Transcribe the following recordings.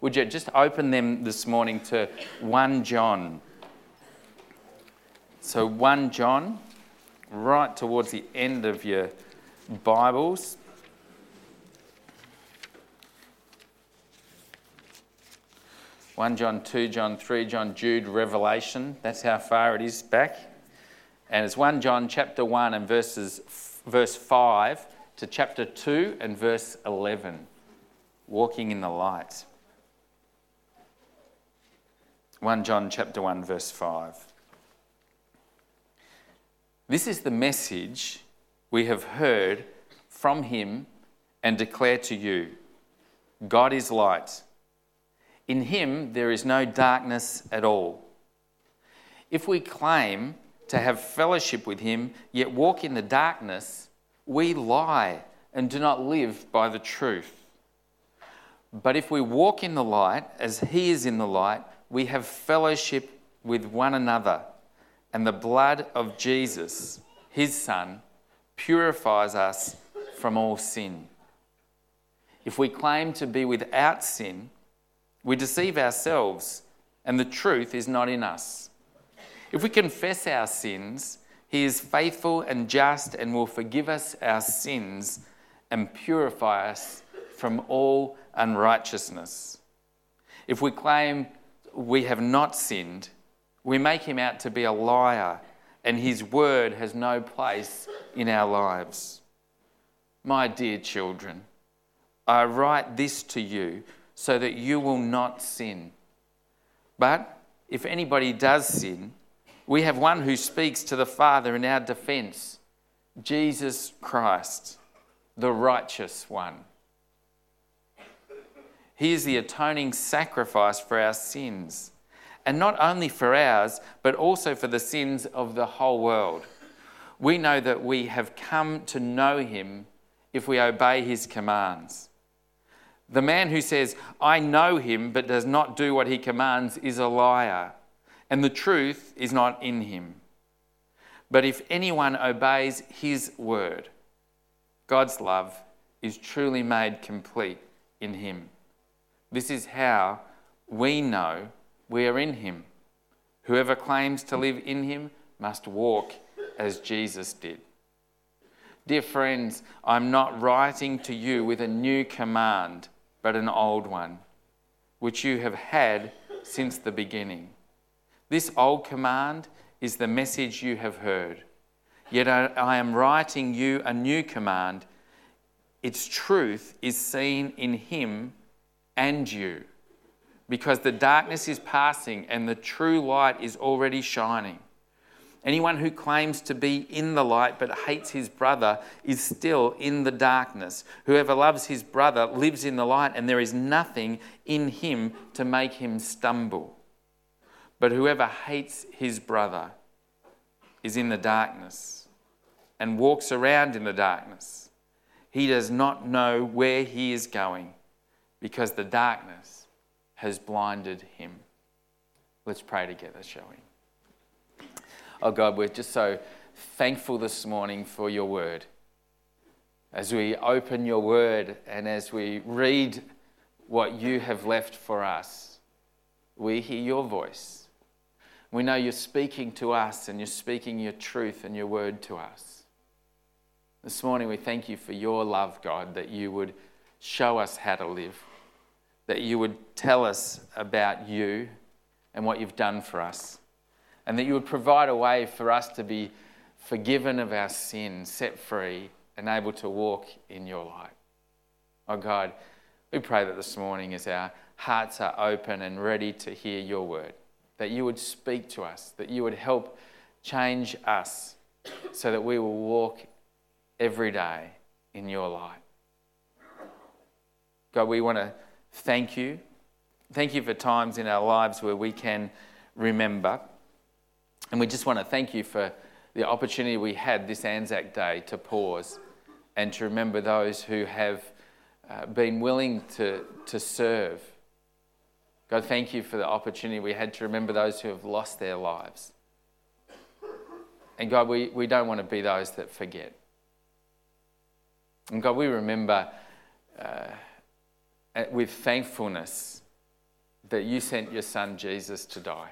would you just open them this morning to 1 John? So, 1 John, right towards the end of your Bibles. One John, two John, three John, Jude, Revelation. That's how far it is back. And it's 1 John chapter 1 and verses verse 5 to chapter 2 and verse 11. Walking in the light. 1 John chapter 1 verse 5. This is the message we have heard from him and declare to you God is light. In him there is no darkness at all. If we claim to have fellowship with him, yet walk in the darkness, we lie and do not live by the truth. But if we walk in the light, as he is in the light, we have fellowship with one another, and the blood of Jesus, his Son, purifies us from all sin. If we claim to be without sin, we deceive ourselves, and the truth is not in us. If we confess our sins, He is faithful and just and will forgive us our sins and purify us from all unrighteousness. If we claim we have not sinned, we make Him out to be a liar, and His word has no place in our lives. My dear children, I write this to you so that you will not sin. But if anybody does sin, we have one who speaks to the Father in our defense Jesus Christ, the righteous one. He is the atoning sacrifice for our sins, and not only for ours, but also for the sins of the whole world. We know that we have come to know him if we obey his commands. The man who says, I know him, but does not do what he commands, is a liar, and the truth is not in him. But if anyone obeys his word, God's love is truly made complete in him. This is how we know we are in him. Whoever claims to live in him must walk as Jesus did. Dear friends, I'm not writing to you with a new command but an old one, which you have had since the beginning. This old command is the message you have heard. Yet I, am writing you a new command. Its truth is seen in him and you, because the darkness is passing and the true light is already shining. Anyone who claims to be in the light but hates his brother is still in the darkness. Whoever loves his brother lives in the light, and there is nothing in him to make him stumble. But whoever hates his brother is in the darkness and walks around in the darkness. He does not know where he is going because the darkness has blinded him. Let's pray together, shall we? Oh God, we're just so thankful this morning for your word. As we open your word and as we read what you have left for us, we hear your voice. We know you're speaking to us and you're speaking your truth and your word to us. This morning, we thank you for your love, God, that you would show us how to live, that you would tell us about you and what you've done for us and that you would provide a way for us to be forgiven of our sin, set free, and able to walk in your light. Oh God, we pray that this morning, as our hearts are open and ready to hear your word, that you would speak to us, that you would help change us so that we will walk every day in your light. God, we want to thank you. Thank you for times in our lives where we can remember and we just want to thank you for the opportunity we had this Anzac Day to pause and to remember those who have uh, been willing to, to serve. God, thank you for the opportunity we had to remember those who have lost their lives. And God, we, we don't want to be those that forget. And God, we remember uh, with thankfulness that you sent your son Jesus to die.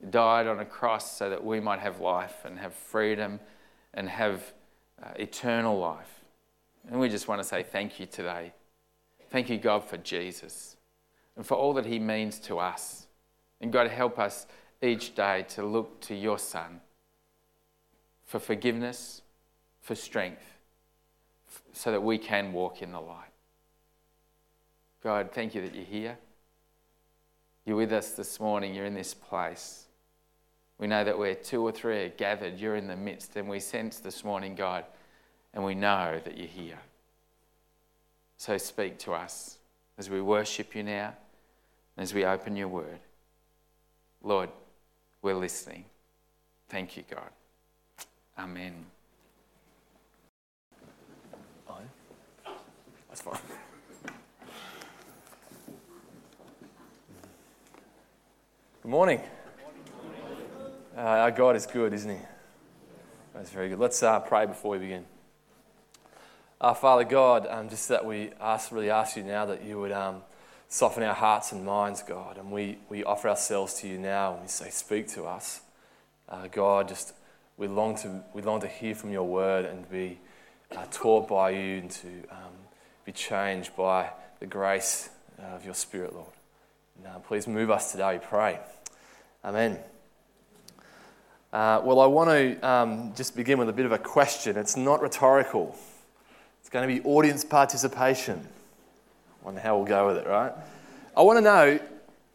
He died on a cross so that we might have life and have freedom and have uh, eternal life. And we just want to say thank you today. Thank you, God, for Jesus and for all that he means to us. And God, help us each day to look to your Son for forgiveness, for strength, so that we can walk in the light. God, thank you that you're here. You're with us this morning. You're in this place. We know that where two or three are gathered, you're in the midst. And we sense this morning, God, and we know that you're here. So speak to us as we worship you now and as we open your word. Lord, we're listening. Thank you, God. Amen. That's fine. Good morning. Uh, our God is good, isn't He? That's very good. Let's uh, pray before we begin. Our Father God, um, just that we ask, really ask you now that you would um, soften our hearts and minds, God, and we, we offer ourselves to you now and we say, Speak to us. Uh, God, just we long, to, we long to hear from your word and be uh, taught by you and to um, be changed by the grace of your Spirit, Lord. Uh, please move us today, pray. Amen. Uh, well, I want to um, just begin with a bit of a question. It's not rhetorical. It's going to be audience participation. Wonder how we'll go with it, right? I want to know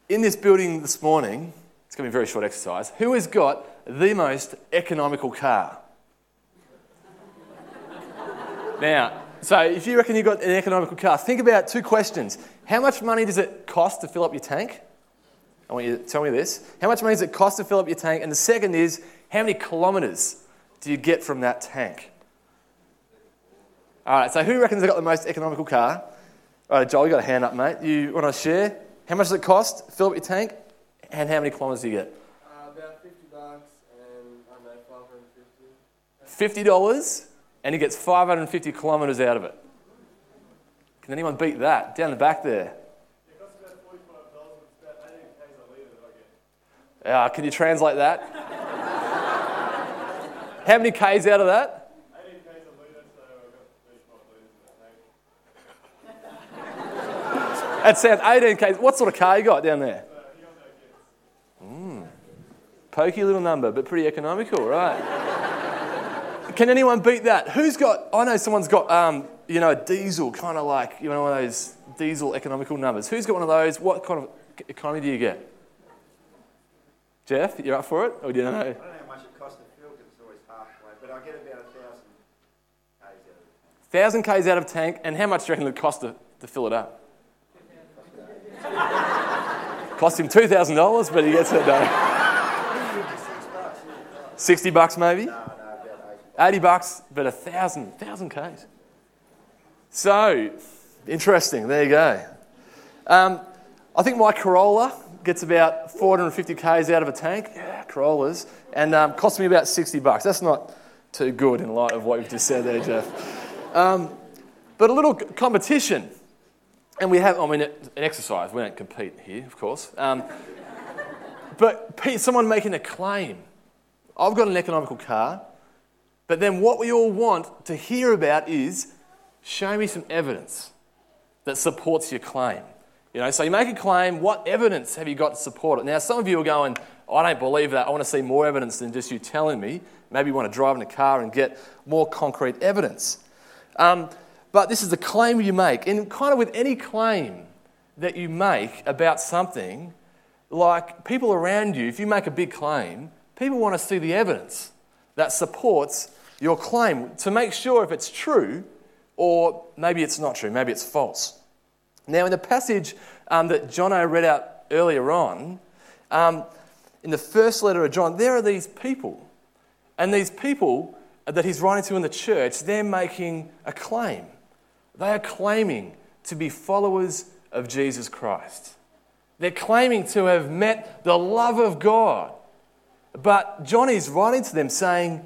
in this building this morning, it's going to be a very short exercise, who has got the most economical car? now, so if you reckon you've got an economical car, think about two questions. How much money does it cost to fill up your tank? I want you to tell me this. How much money does it cost to fill up your tank? And the second is, how many kilometres do you get from that tank? All right, so who reckons they got the most economical car? All right, Joel, you got a hand up, mate. You want to share? How much does it cost? To fill up your tank, and how many kilometres do you get? Uh, about 50 bucks and I don't know, 550. Fifty dollars, and he gets 550 kilometres out of it. Can anyone beat that? Down the back there. It costs about 45 dollars, but it's about 18 k's a litre that I get. Uh, can you translate that? how many k's out of that? 18 k's a litre, so I've got 35 litres in that sounds 18 k's. What sort of car you got down there? Getz. Pokey little number, but pretty economical, right? Can anyone beat that? Who's got? I know someone's got, um, you know, a diesel, kind of like you know one of those diesel economical numbers. Who's got one of those? What kind of economy do you get? Jeff, you're up for it, or do you know? I don't know how much it costs to fill because it's always halfway, but I get about a thousand k's out of it. Thousand k's out of tank, and how much do you reckon it cost to, to fill it up? cost him two thousand dollars, but he gets it done. Sixty bucks maybe. No, no, about eight. 80 bucks, but a thousand, thousand Ks. So, interesting. There you go. Um, I think my Corolla gets about 450 Ks out of a tank. Yeah, Corollas. And um, costs me about 60 bucks. That's not too good in light of what you've just said there, Jeff. Um, but a little competition. And we have, I mean, an exercise. We don't compete here, of course. Um, but Pete, someone making a claim. I've got an economical car. But then what we all want to hear about is show me some evidence that supports your claim. You know, so you make a claim, what evidence have you got to support it? Now, some of you are going, I don't believe that. I want to see more evidence than just you telling me. Maybe you want to drive in a car and get more concrete evidence. Um, but this is the claim you make. And kind of with any claim that you make about something, like people around you, if you make a big claim, people want to see the evidence that supports your claim to make sure if it's true or maybe it's not true, maybe it's false. Now, in the passage um, that Jono read out earlier on, um, in the first letter of John, there are these people. And these people that he's writing to in the church, they're making a claim. They are claiming to be followers of Jesus Christ. They're claiming to have met the love of God. But John is writing to them saying,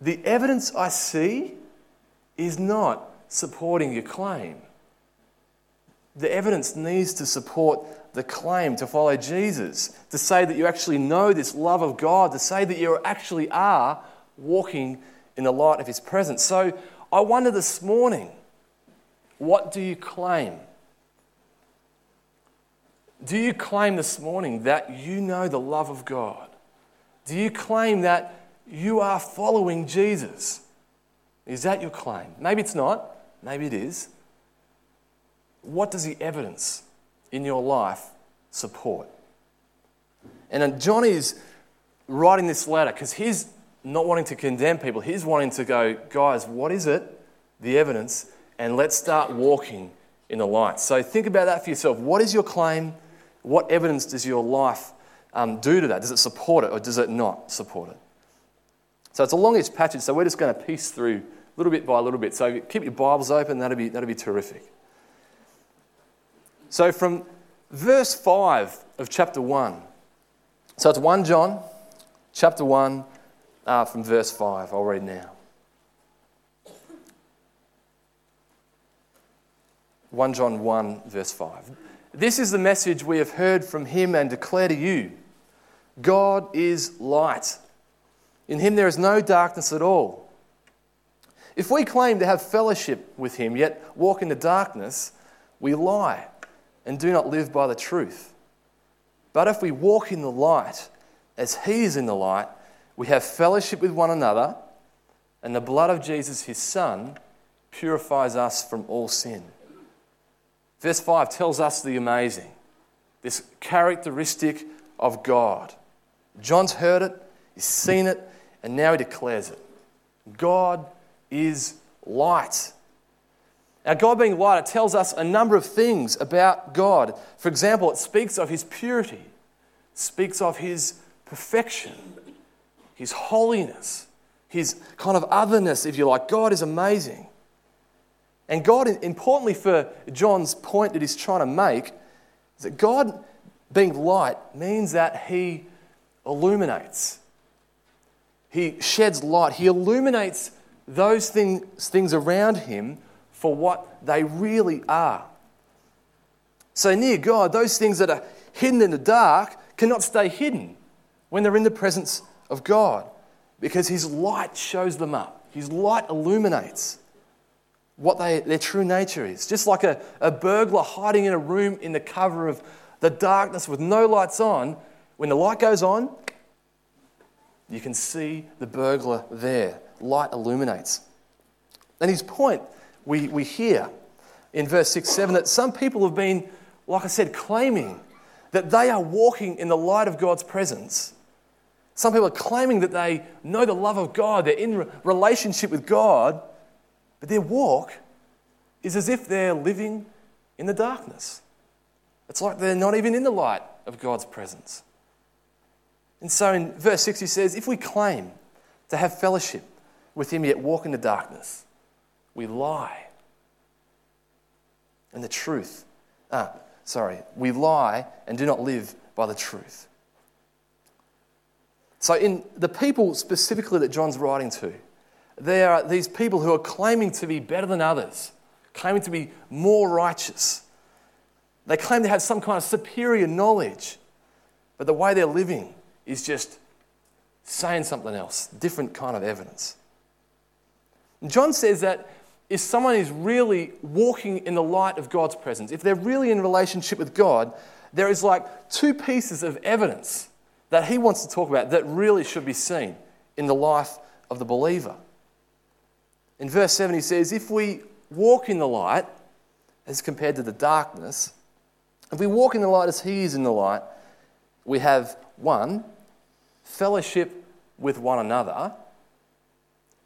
The evidence I see is not supporting your claim. the evidence needs to support the claim to follow Jesus, to say that you actually know this love of God, to say that you actually are walking in the light of His presence. So I wonder this morning what do you claim? Do you claim this morning that you know the love of God? Do you claim that you are following Jesus? Is that your claim? Maybe it's not, maybe it is. What does the evidence in your life support? And then John is writing this letter because he's not wanting to condemn people. He's wanting to go, guys, what is it? The evidence, and let's start walking in the light. So think about that for yourself. What is your claim? What evidence does your life um, do to that? Does it support it or does it not support it? So it's a longish passage, so we're just going to piece through little bit by little bit. So keep your Bibles open, that'll be, that'll be terrific. So from verse 5 of chapter 1, so it's 1 John, chapter 1, uh, from verse 5. I'll read now. 1 John 1, verse 5. This is the message we have heard from him and declare to you God is light. In him there is no darkness at all. If we claim to have fellowship with him, yet walk in the darkness, we lie and do not live by the truth. But if we walk in the light, as he is in the light, we have fellowship with one another, and the blood of Jesus, his Son, purifies us from all sin. Verse 5 tells us the amazing, this characteristic of God. John's heard it, he's seen it, and now he declares it. God is light. Now, God being light, it tells us a number of things about God. For example, it speaks of his purity, speaks of his perfection, his holiness, his kind of otherness, if you like. God is amazing. And God, importantly for John's point that he's trying to make, is that God being light means that he illuminates. He sheds light. He illuminates those things, things around him for what they really are. So, near God, those things that are hidden in the dark cannot stay hidden when they're in the presence of God because His light shows them up. His light illuminates what they, their true nature is. Just like a, a burglar hiding in a room in the cover of the darkness with no lights on, when the light goes on, you can see the burglar there. Light illuminates. And his point, we, we hear in verse 6 7 that some people have been, like I said, claiming that they are walking in the light of God's presence. Some people are claiming that they know the love of God, they're in relationship with God, but their walk is as if they're living in the darkness. It's like they're not even in the light of God's presence. And so in verse 6, he says, If we claim to have fellowship with him yet walk in the darkness, we lie. And the truth, ah, sorry, we lie and do not live by the truth. So, in the people specifically that John's writing to, there are these people who are claiming to be better than others, claiming to be more righteous. They claim to have some kind of superior knowledge, but the way they're living is just saying something else, different kind of evidence. John says that if someone is really walking in the light of God's presence, if they're really in relationship with God, there is like two pieces of evidence that he wants to talk about that really should be seen in the life of the believer. In verse 7, he says, If we walk in the light as compared to the darkness, if we walk in the light as he is in the light, we have one, fellowship with one another,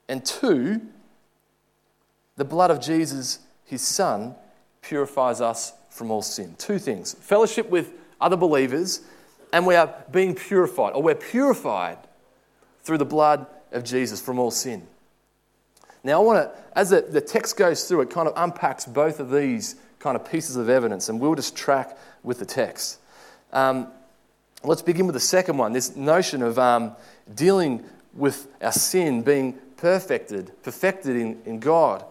and two, the blood of Jesus, his son, purifies us from all sin. Two things fellowship with other believers and we are being purified, or we're purified through the blood of Jesus from all sin. Now, I want to, as the, text goes through, it kind of unpacks both of these kind of pieces of evidence, and we'll just track with the text. Um, let's begin with the second one this notion of um, dealing with our sin being perfected, perfected in, in God.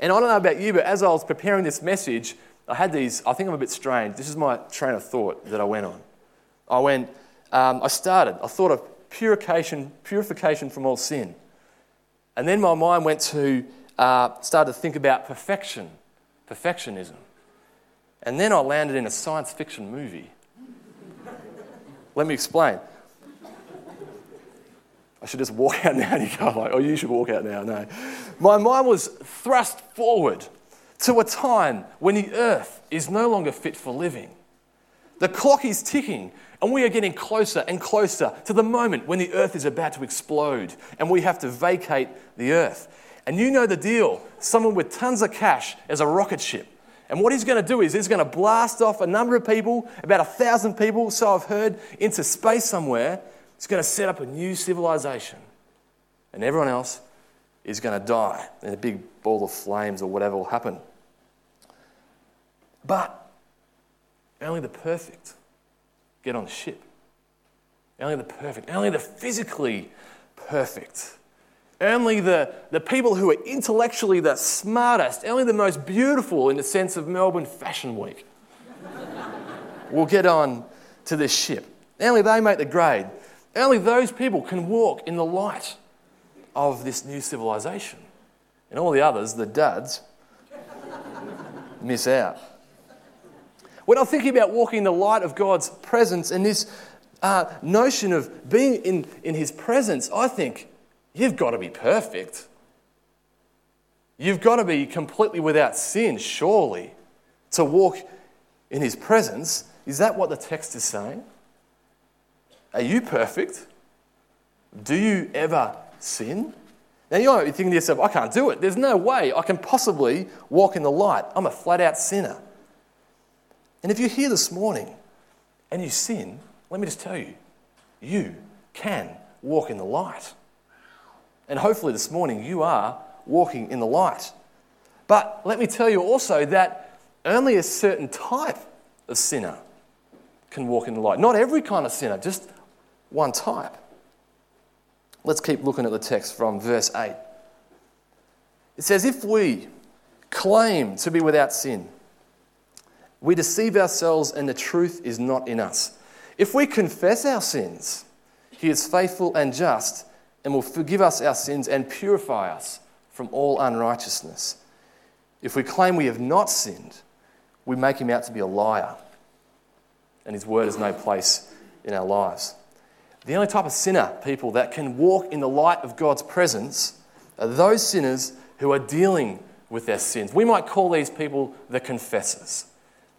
And I don't know about you, but as I was preparing this message, I had these, I think I'm a bit strange. This is my train of thought that I went on. I went, um, I started, I thought of purification, purification from all sin. And then my mind went to, uh, started to think about perfection, perfectionism. And then I landed in a science fiction movie. Let me explain. I should just walk out now and you go like, oh, you should walk out now. No. My mind was thrust forward to a time when the earth is no longer fit for living. The clock is ticking, and we are getting closer and closer to the moment when the earth is about to explode and we have to vacate the earth. And you know the deal someone with tons of cash as a rocket ship. And what he's going to do is he's going to blast off a number of people, about a thousand people, so I've heard, into space somewhere. He's going to set up a new civilization. And everyone else is going to die in a big ball of flames or whatever will happen. But only the perfect get on the ship. Only the perfect, only the physically perfect. Only the, the people who are intellectually the smartest, only the most beautiful in the sense of Melbourne Fashion Week will get on to this ship. Only they make the grade. Only those people can walk in the light of this new civilization. And all the others, the duds, miss out. When I'm thinking about walking in the light of God's presence and this uh, notion of being in, in His presence, I think you've got to be perfect. You've got to be completely without sin, surely, to walk in His presence. Is that what the text is saying? Are you perfect? Do you ever sin? Now, you might be thinking to yourself, I can't do it. There's no way I can possibly walk in the light. I'm a flat out sinner. And if you're here this morning and you sin, let me just tell you, you can walk in the light. And hopefully this morning you are walking in the light. But let me tell you also that only a certain type of sinner can walk in the light. Not every kind of sinner, just one type. Let's keep looking at the text from verse 8. It says, If we claim to be without sin, we deceive ourselves and the truth is not in us. If we confess our sins, He is faithful and just and will forgive us our sins and purify us from all unrighteousness. If we claim we have not sinned, we make Him out to be a liar and His word has no place in our lives. The only type of sinner, people, that can walk in the light of God's presence are those sinners who are dealing with their sins. We might call these people the confessors.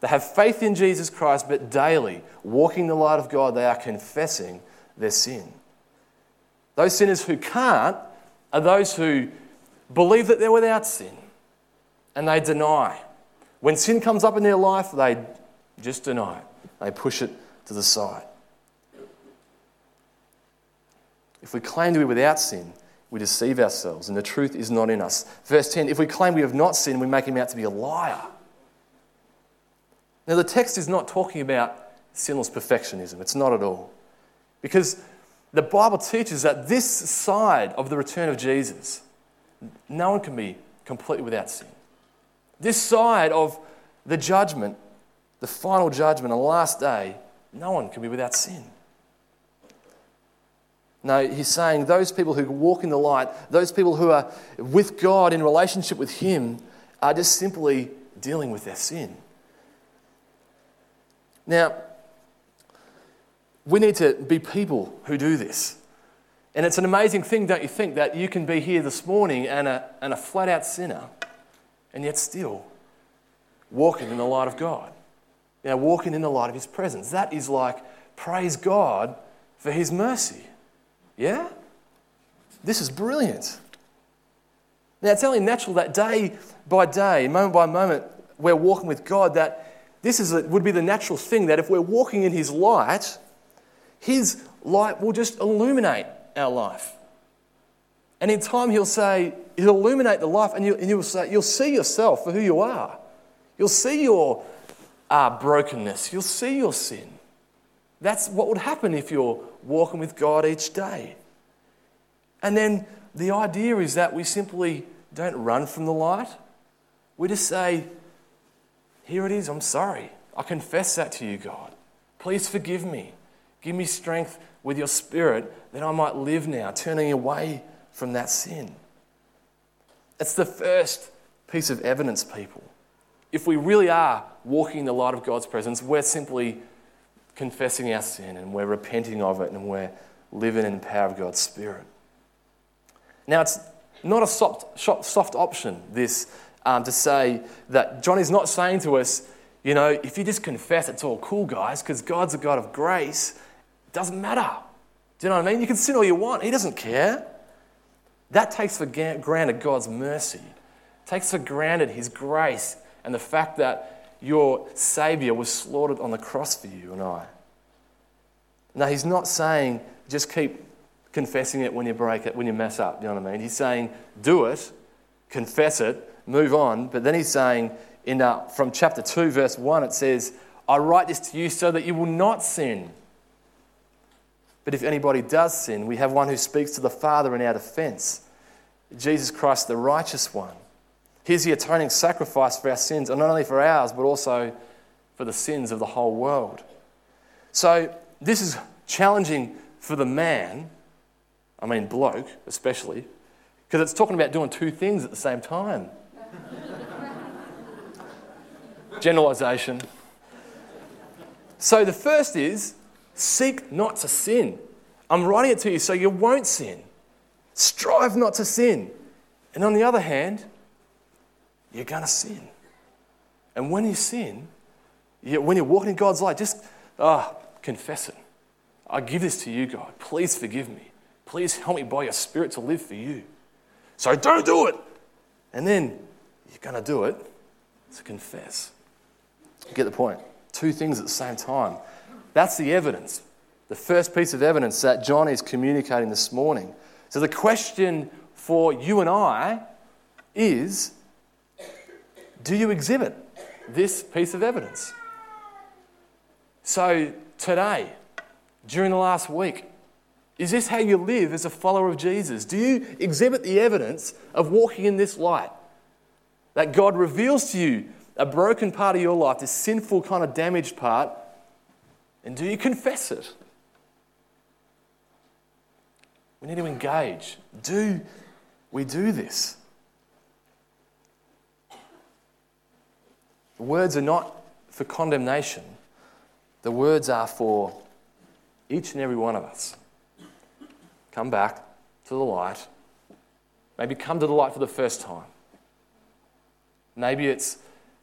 They have faith in Jesus Christ, but daily, walking in the light of God, they are confessing their sin. Those sinners who can't are those who believe that they're without sin and they deny. When sin comes up in their life, they just deny it, they push it to the side. If we claim to be without sin, we deceive ourselves and the truth is not in us. Verse 10 if we claim we have not sinned, we make him out to be a liar now, the text is not talking about sinless perfectionism, it's not at all. Because the Bible teaches that this side of the return of Jesus, no one can be completely without sin. This side of the judgment, the final judgment, the last day, no one can be without sin. No, he's saying those people who walk in the light, those people who are with God in relationship with Him, are just simply dealing with their sin. Now, we need to be people who do this. And it's an amazing thing, don't you think, that you can be here this morning and a, and a flat out sinner and yet still walking in the light of God. You know, walking in the light of His presence. That is like, praise God for His mercy. Yeah? This is brilliant. Now, it's only natural that day by day, moment by moment, we're walking with God, that this is a, would be the natural thing that if we're walking in His light, His light will just illuminate our life. And in time, He'll say, He'll illuminate the life, and, you, and you'll, say, you'll see yourself for who you are. You'll see your uh, brokenness, you'll see your sin. That's what would happen if you're walking with God each day. And then the idea is that we simply don't run from the light. We just say, Here it is. I'm sorry. I confess that to you, God. Please forgive me. Give me strength with your spirit that I might live now, turning away from that sin. It's the first piece of evidence, people. If we really are walking in the light of God's presence, we're simply confessing our sin and we're repenting of it and we're living in the power of God's Spirit. Now, it's not a soft, soft option, this, um, to say that John is not saying to us, you know, if you just confess, it's all cool, guys, because God's a God of grace. Doesn't matter. Do you know what I mean? You can sin all you want, He doesn't care. That takes for granted God's mercy, takes for granted His grace and the fact that your Savior was slaughtered on the cross for you and I. Now, He's not saying just keep confessing it when you break it, when you mess up. Do you know what I mean? He's saying do it, confess it, move on. But then He's saying, in, uh, from chapter 2, verse 1, it says, I write this to you so that you will not sin. But if anybody does sin, we have one who speaks to the Father in our defense Jesus Christ, the righteous one. He's the atoning sacrifice for our sins, and not only for ours, but also for the sins of the whole world. So, this is challenging for the man, I mean, bloke especially, because it's talking about doing two things at the same time. Generalization. So, the first is Seek not to sin. I'm writing it to you so you won't sin. Strive not to sin. And on the other hand, you're going to sin. And when you sin, you, when you're walking in God's light, just ah, confess it. I give this to you, God. Please forgive me. Please help me by your Spirit to live for you. So don't do it. And then you're going to do it to confess. get the point? Two things at the same time. That's the evidence, the first piece of evidence that John is communicating this morning. So the question for you and I is do you exhibit this piece of evidence? So today, during the last week, is this how you live as a follower of Jesus? Do you exhibit the evidence of walking in this light? That God reveals to you a broken part of your life, this sinful, kind of damaged part, and do you confess it? We need to engage. Do we do this? The words are not for condemnation, the words are for each and every one of us. Come back to the light. Maybe come to the light for the first time. Maybe it's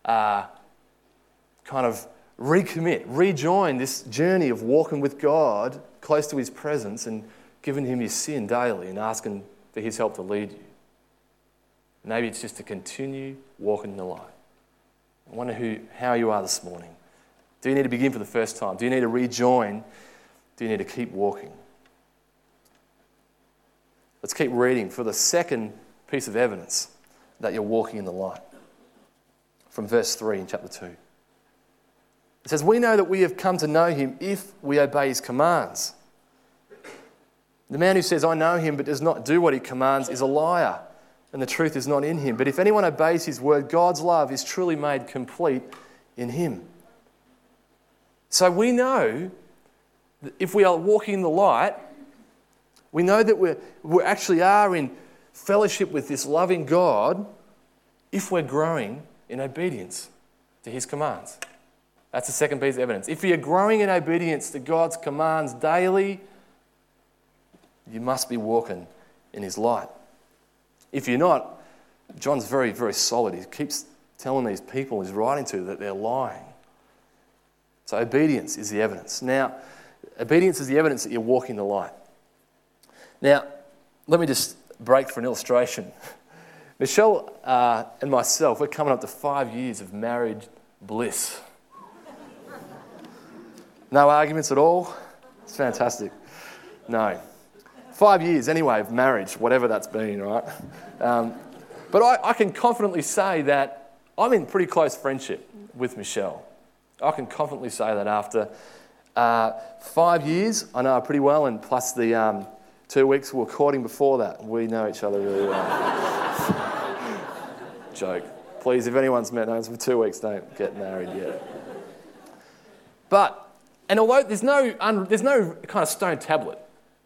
uh, kind of recommit, rejoin this journey of walking with God close to His presence and giving Him your sin daily and asking for His help to lead you. Maybe it's just to continue walking in the light. I wonder who, how you are this morning. Do you need to begin for the first time? Do you need to rejoin? Do you need to keep walking? Let's keep reading for the second piece of evidence that you're walking in the light. From verse 3 in chapter 2. It says, We know that we have come to know him if we obey his commands. The man who says, I know him, but does not do what he commands, is a liar, and the truth is not in him. But if anyone obeys his word, God's love is truly made complete in him. So we know that if we are walking in the light, we know that we're, we actually are in fellowship with this loving God if we're growing in obedience to his commands. That's the second piece of evidence. If you're growing in obedience to God's commands daily, you must be walking in His light. If you're not, John's very, very solid. He keeps telling these people he's writing to that they're lying. So, obedience is the evidence. Now, obedience is the evidence that you're walking the light. Now, let me just break for an illustration. Michelle uh, and myself, we're coming up to five years of marriage bliss. No arguments at all? It's fantastic. No. Five years, anyway, of marriage, whatever that's been, right? Um, but I, I can confidently say that I'm in pretty close friendship with Michelle. I can confidently say that after uh, five years, I know her pretty well, and plus the um, two weeks we were courting before that, we know each other really well. Joke. Please, if anyone's met knows for two weeks, don't get married yet. But, and although there's no, un, there's no kind of stone tablet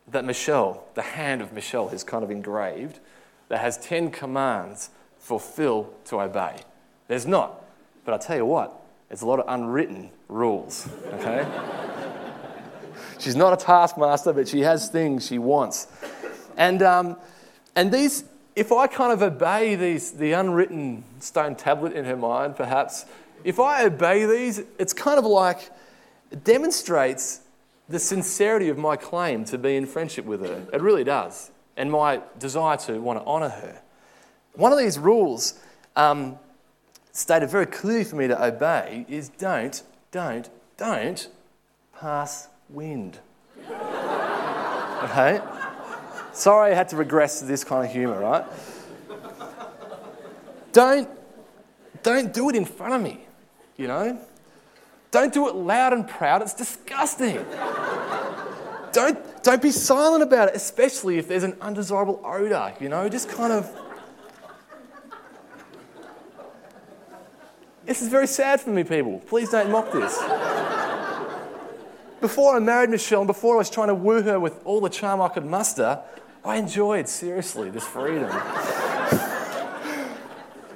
that Michelle, the hand of Michelle, has kind of engraved that has 10 commands for Phil to obey. There's not. But I tell you what, there's a lot of unwritten rules, okay? She's not a taskmaster, but she has things she wants. And, um, and these, if I kind of obey these, the unwritten stone tablet in her mind, perhaps, if I obey these, it's kind of like, it demonstrates the sincerity of my claim to be in friendship with her. It really does. And my desire to want to honour her. One of these rules um, stated very clearly for me to obey is don't, don't, don't pass wind. okay? Sorry I had to regress to this kind of humour, right? Don't, don't do it in front of me, you know? Don't do it loud and proud, it's disgusting. don't, don't be silent about it, especially if there's an undesirable odour, you know? Just kind of. This is very sad for me, people. Please don't mock this. Before I married Michelle and before I was trying to woo her with all the charm I could muster, I enjoyed, seriously, this freedom.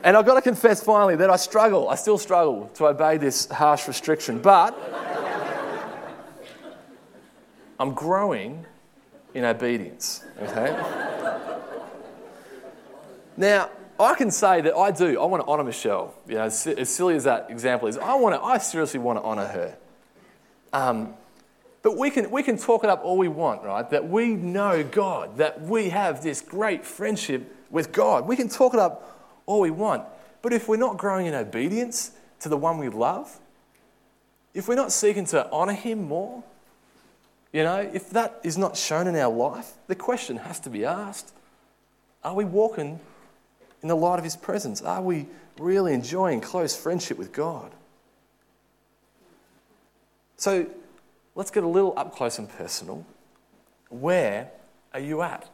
And I've got to confess finally that I struggle, I still struggle to obey this harsh restriction, but I'm growing in obedience, okay? Now, I can say that I do. I want to honour Michelle. You know, as, silly as that example is, I want to. I seriously want to honour her. Um, but we can we can talk it up all we want, right? That we know God, that we have this great friendship with God. We can talk it up all we want. But if we're not growing in obedience to the one we love, if we're not seeking to honour Him more, you know, if that is not shown in our life, the question has to be asked Are we walking in the light of His presence? Are we really enjoying close friendship with God? So let's get a little up close and personal. Where are you at?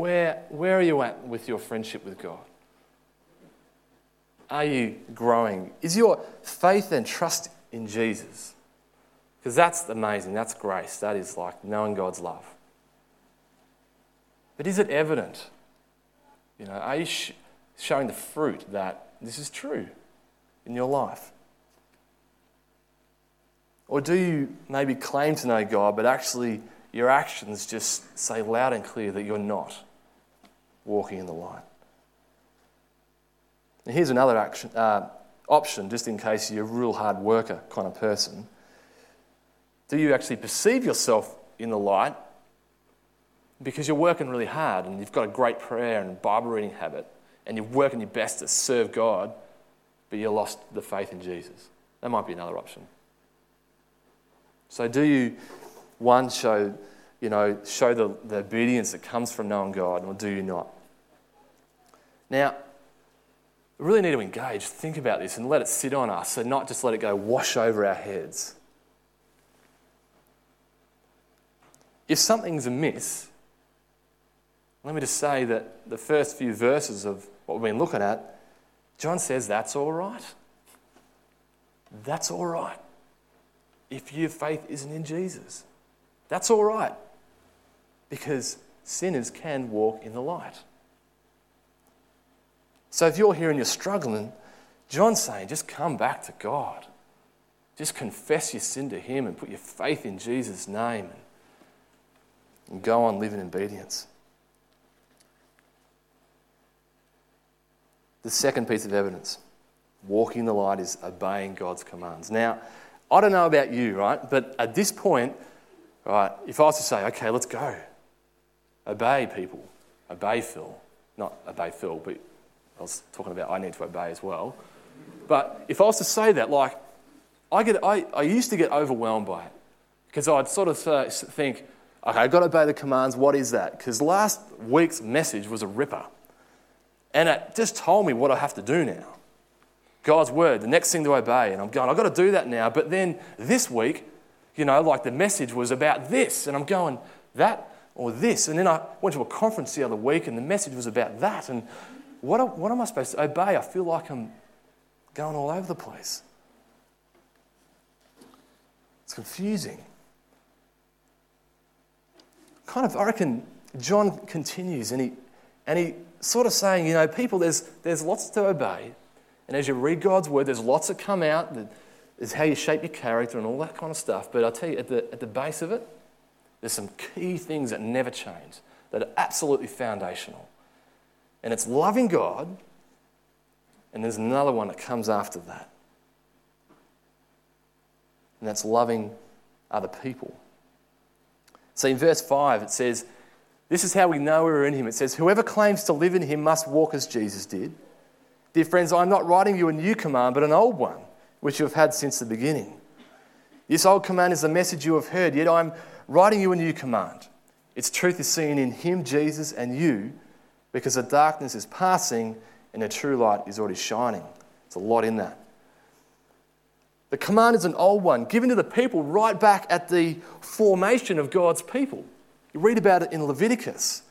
Where, where are you at with your friendship with God? Are you growing? Is your faith and trust in Jesus? Because that's amazing. That's grace. That is like knowing God's love. But is it evident? You know, are you sh- showing the fruit that this is true in your life? Or do you maybe claim to know God, but actually your actions just say loud and clear that you're not walking in the light. And here's another action, uh, option, just in case you're a real hard worker kind of person. Do you actually perceive yourself in the light because you're working really hard and you've got a great prayer and Bible reading habit and you're working your best to serve God, but you lost the faith in Jesus? That might be another option. So, do you one, show, you know, show the, the obedience that comes from knowing God, or do you not? Now, we really need to engage, think about this, and let it sit on us, and not just let it go wash over our heads. If something's amiss, let me just say that the first few verses of what we've been looking at, John says that's all right. That's all right. If your faith isn't in Jesus. That's all right because sinners can walk in the light. So if you're here and you're struggling, John's saying just come back to God. Just confess your sin to Him and put your faith in Jesus' name and, and go on living in obedience. The second piece of evidence walking in the light is obeying God's commands. Now, I don't know about you, right? But at this point, Right? If I was to say, okay, let's go, obey people, obey Phil, not obey Phil, but I was talking about I need to obey as well. But if I was to say that, like, I, get, I, I used to get overwhelmed by it because I'd sort of think, okay, I've got to obey the commands. What is that? Because last week's message was a ripper. And it just told me what I have to do now. God's word, the next thing to obey. And I'm going, I've got to do that now. But then this week, you know, like the message was about this. And I'm going, that or this. And then I went to a conference the other week and the message was about that. And what, what am I supposed to obey? I feel like I'm going all over the place. It's confusing. Kind of, I reckon John continues and he, and he sort of saying, you know, people, there's, there's lots to obey. And as you read God's word, there's lots that come out. There's how you shape your character and all that kind of stuff. But I tell you, at the, at the base of it, there's some key things that never change, that are absolutely foundational. And it's loving God, and there's another one that comes after that. And that's loving other people. So in verse 5, it says, This is how we know we're in Him. It says, Whoever claims to live in Him must walk as Jesus did. Dear friends, I'm not writing you a new command, but an old one, which you have had since the beginning. This old command is the message you have heard, yet I'm writing you a new command. Its truth is seen in Him, Jesus, and you, because the darkness is passing and the true light is already shining. There's a lot in that. The command is an old one, given to the people right back at the formation of God's people. You read about it in Leviticus.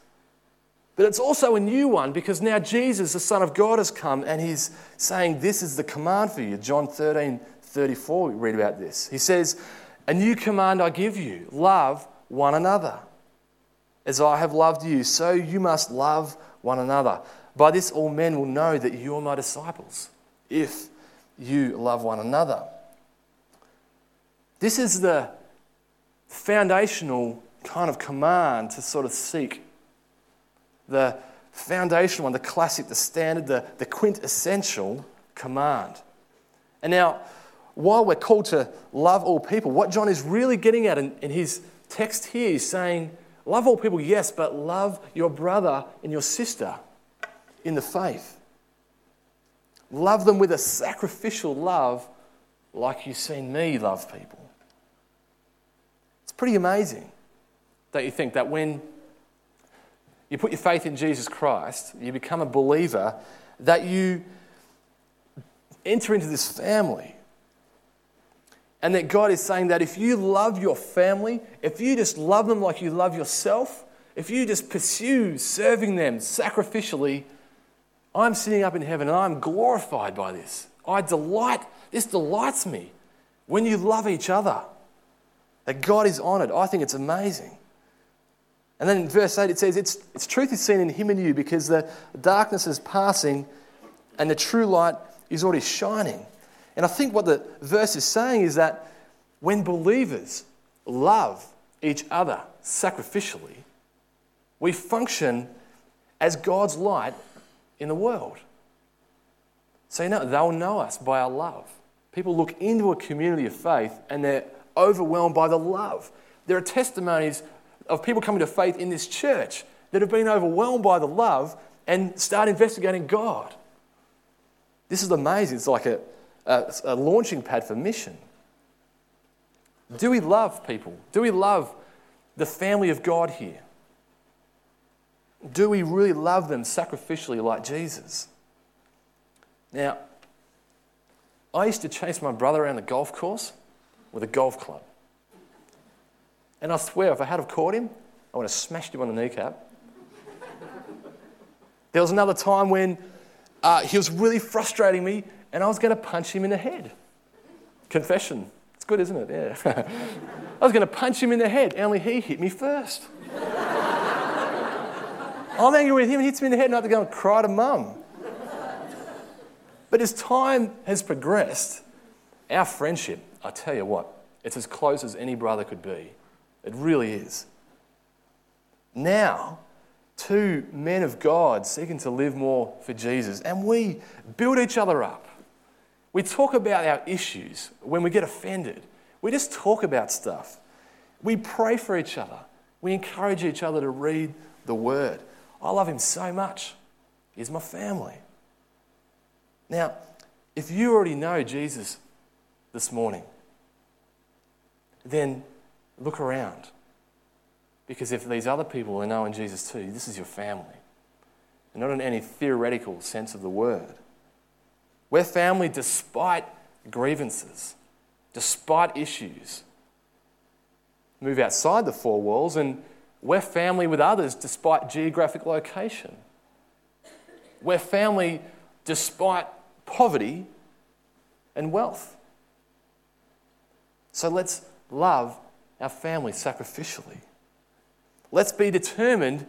But it's also a new one because now Jesus, the Son of God, has come and he's saying, This is the command for you. John 13, 34, we read about this. He says, A new command I give you love one another. As I have loved you, so you must love one another. By this, all men will know that you are my disciples, if you love one another. This is the foundational kind of command to sort of seek. The foundational one, the classic, the standard, the, the quintessential command. And now, while we're called to love all people, what John is really getting at in, in his text here is saying, love all people, yes, but love your brother and your sister in the faith. Love them with a sacrificial love like you've seen me love people. It's pretty amazing, don't you think, that when you put your faith in Jesus Christ, you become a believer, that you enter into this family. And that God is saying that if you love your family, if you just love them like you love yourself, if you just pursue serving them sacrificially, I'm sitting up in heaven and I'm glorified by this. I delight, this delights me when you love each other. That God is honored. I think it's amazing. And then in verse 8 it says, Its, its truth is seen in him and you because the darkness is passing and the true light is already shining. And I think what the verse is saying is that when believers love each other sacrificially, we function as God's light in the world. So, you know, they'll know us by our love. People look into a community of faith and they're overwhelmed by the love. There are testimonies of people coming to faith in this church that have been overwhelmed by the love and start investigating God. This is amazing. It's like a, a, a launching pad for mission. Do we love people? Do we love the family of God here? Do we really love them sacrificially like Jesus? Now, I used to chase my brother around the golf course with a golf club. And I swear, if I had have caught him, I would have smashed him on the kneecap. there was another time when uh, he was really frustrating me, and I was going to punch him in the head. Confession. It's good, isn't it? Yeah. I was going to punch him in the head, only he hit me first. I'm angry with him, he hits me in the head, and I have to go and cry to mum. But as time has progressed, our friendship, I tell you what, it's as close as any brother could be. It really is. Now, two men of God seeking to live more for Jesus, and we build each other up. We talk about our issues when we get offended. We just talk about stuff. We pray for each other. We encourage each other to read the Word. I love him so much. He's my family. Now, if you already know Jesus this morning, then look around. Because if these other people are knowing Jesus too, this is your family. And not in any theoretical sense of the word. We're family despite grievances, despite issues. move outside the four walls and we're family with others despite geographic location. We're family despite poverty and wealth. So let's love our family sacrificially. Let's be determined,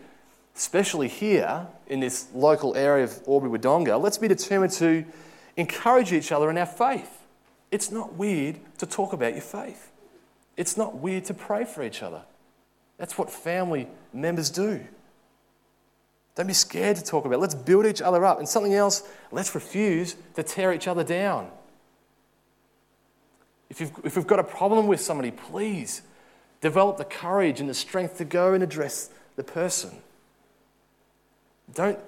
especially here in this local area of Albury Wodonga, let's be determined to encourage each other in our faith. It's not weird to talk about your faith. It's not weird to pray for each other. That's what family members do. Don't be scared to talk about it. Let's build each other up. And something else, let's refuse to tear each other down. If, you've, if we've got a problem with somebody, please develop the courage and the strength to go and address the person. Don't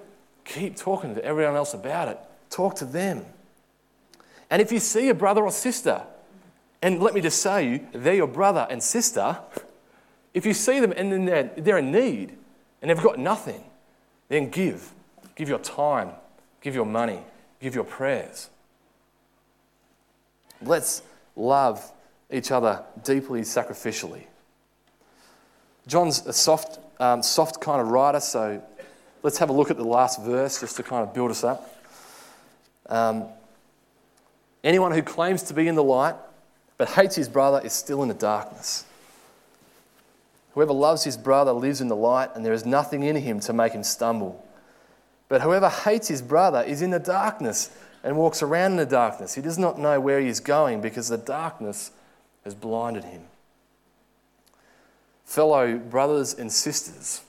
keep talking to everyone else about it, talk to them. And if you see a brother or sister, and let me just say you, they're your brother and sister, if you see them and then they're, they're in need and they've got nothing, then give. Give your time, give your money, give your prayers. Let's love each other deeply, sacrificially. John's a soft, um, soft kind of writer, so let's have a look at the last verse just to kind of build us up. Um, anyone who claims to be in the light but hates his brother is still in the darkness. Whoever loves his brother lives in the light, and there is nothing in him to make him stumble. But whoever hates his brother is in the darkness and walks around in the darkness. He does not know where he is going because the darkness has blinded him. Fellow brothers and sisters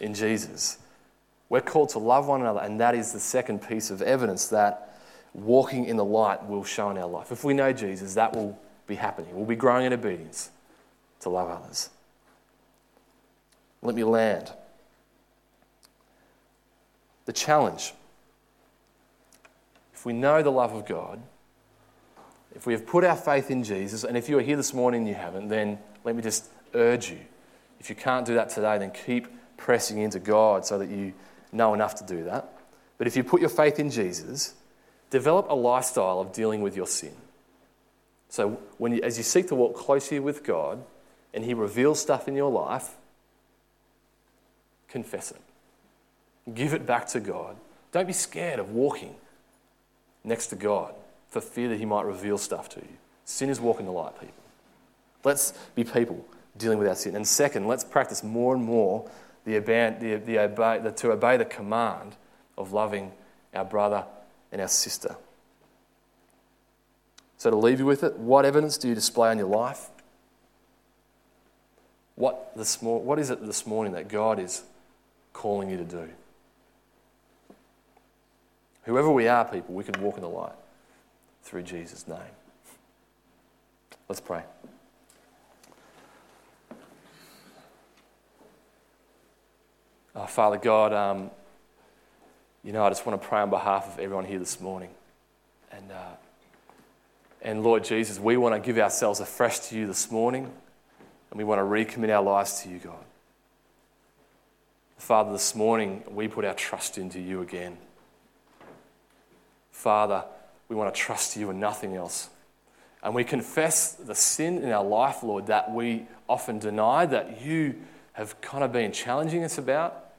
in Jesus, we're called to love one another, and that is the second piece of evidence that walking in the light will show in our life. If we know Jesus, that will be happening. We'll be growing in obedience to love others. Let me land. The challenge if we know the love of God, if we have put our faith in Jesus, and if you are here this morning and you haven't, then let me just urge you. If you can't do that today, then keep pressing into God so that you know enough to do that. But if you put your faith in Jesus, develop a lifestyle of dealing with your sin. So when you, as you seek to walk closely with God and He reveals stuff in your life, confess it. Give it back to God. Don't be scared of walking next to God for fear that He might reveal stuff to you. Sin is walking the light, people. Let's be people dealing with our sin. And second, let's practice more and more the, the, the obey, the, to obey the command of loving our brother and our sister. So, to leave you with it, what evidence do you display on your life? What, this, what is it this morning that God is calling you to do? Whoever we are, people, we can walk in the light through Jesus' name. Let's pray. Oh, Father God, um, you know, I just want to pray on behalf of everyone here this morning. And, uh, and Lord Jesus, we want to give ourselves afresh to you this morning, and we want to recommit our lives to you, God. Father, this morning we put our trust into you again. Father, we want to trust you and nothing else. And we confess the sin in our life, Lord, that we often deny, that you have kind of been challenging us about.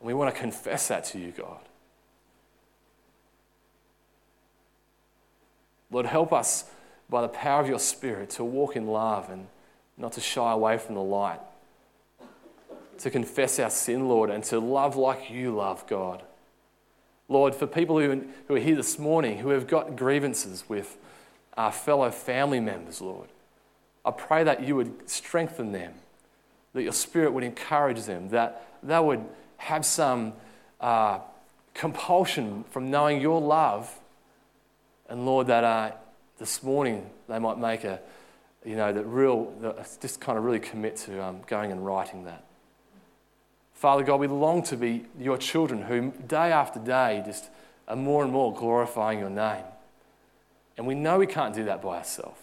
And we want to confess that to you, God. Lord, help us by the power of your Spirit to walk in love and not to shy away from the light. To confess our sin, Lord, and to love like you love, God. Lord, for people who, who are here this morning who have got grievances with our fellow family members, Lord, I pray that you would strengthen them, that your spirit would encourage them, that they would have some uh, compulsion from knowing your love. And Lord, that uh, this morning they might make a, you know, that real, just kind of really commit to um, going and righting that. Father God, we long to be your children who day after day just are more and more glorifying your name. And we know we can't do that by ourselves.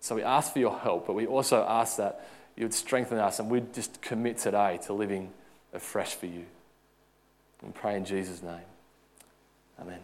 So we ask for your help, but we also ask that you would strengthen us and we'd just commit today to living afresh for you. And pray in Jesus' name. Amen.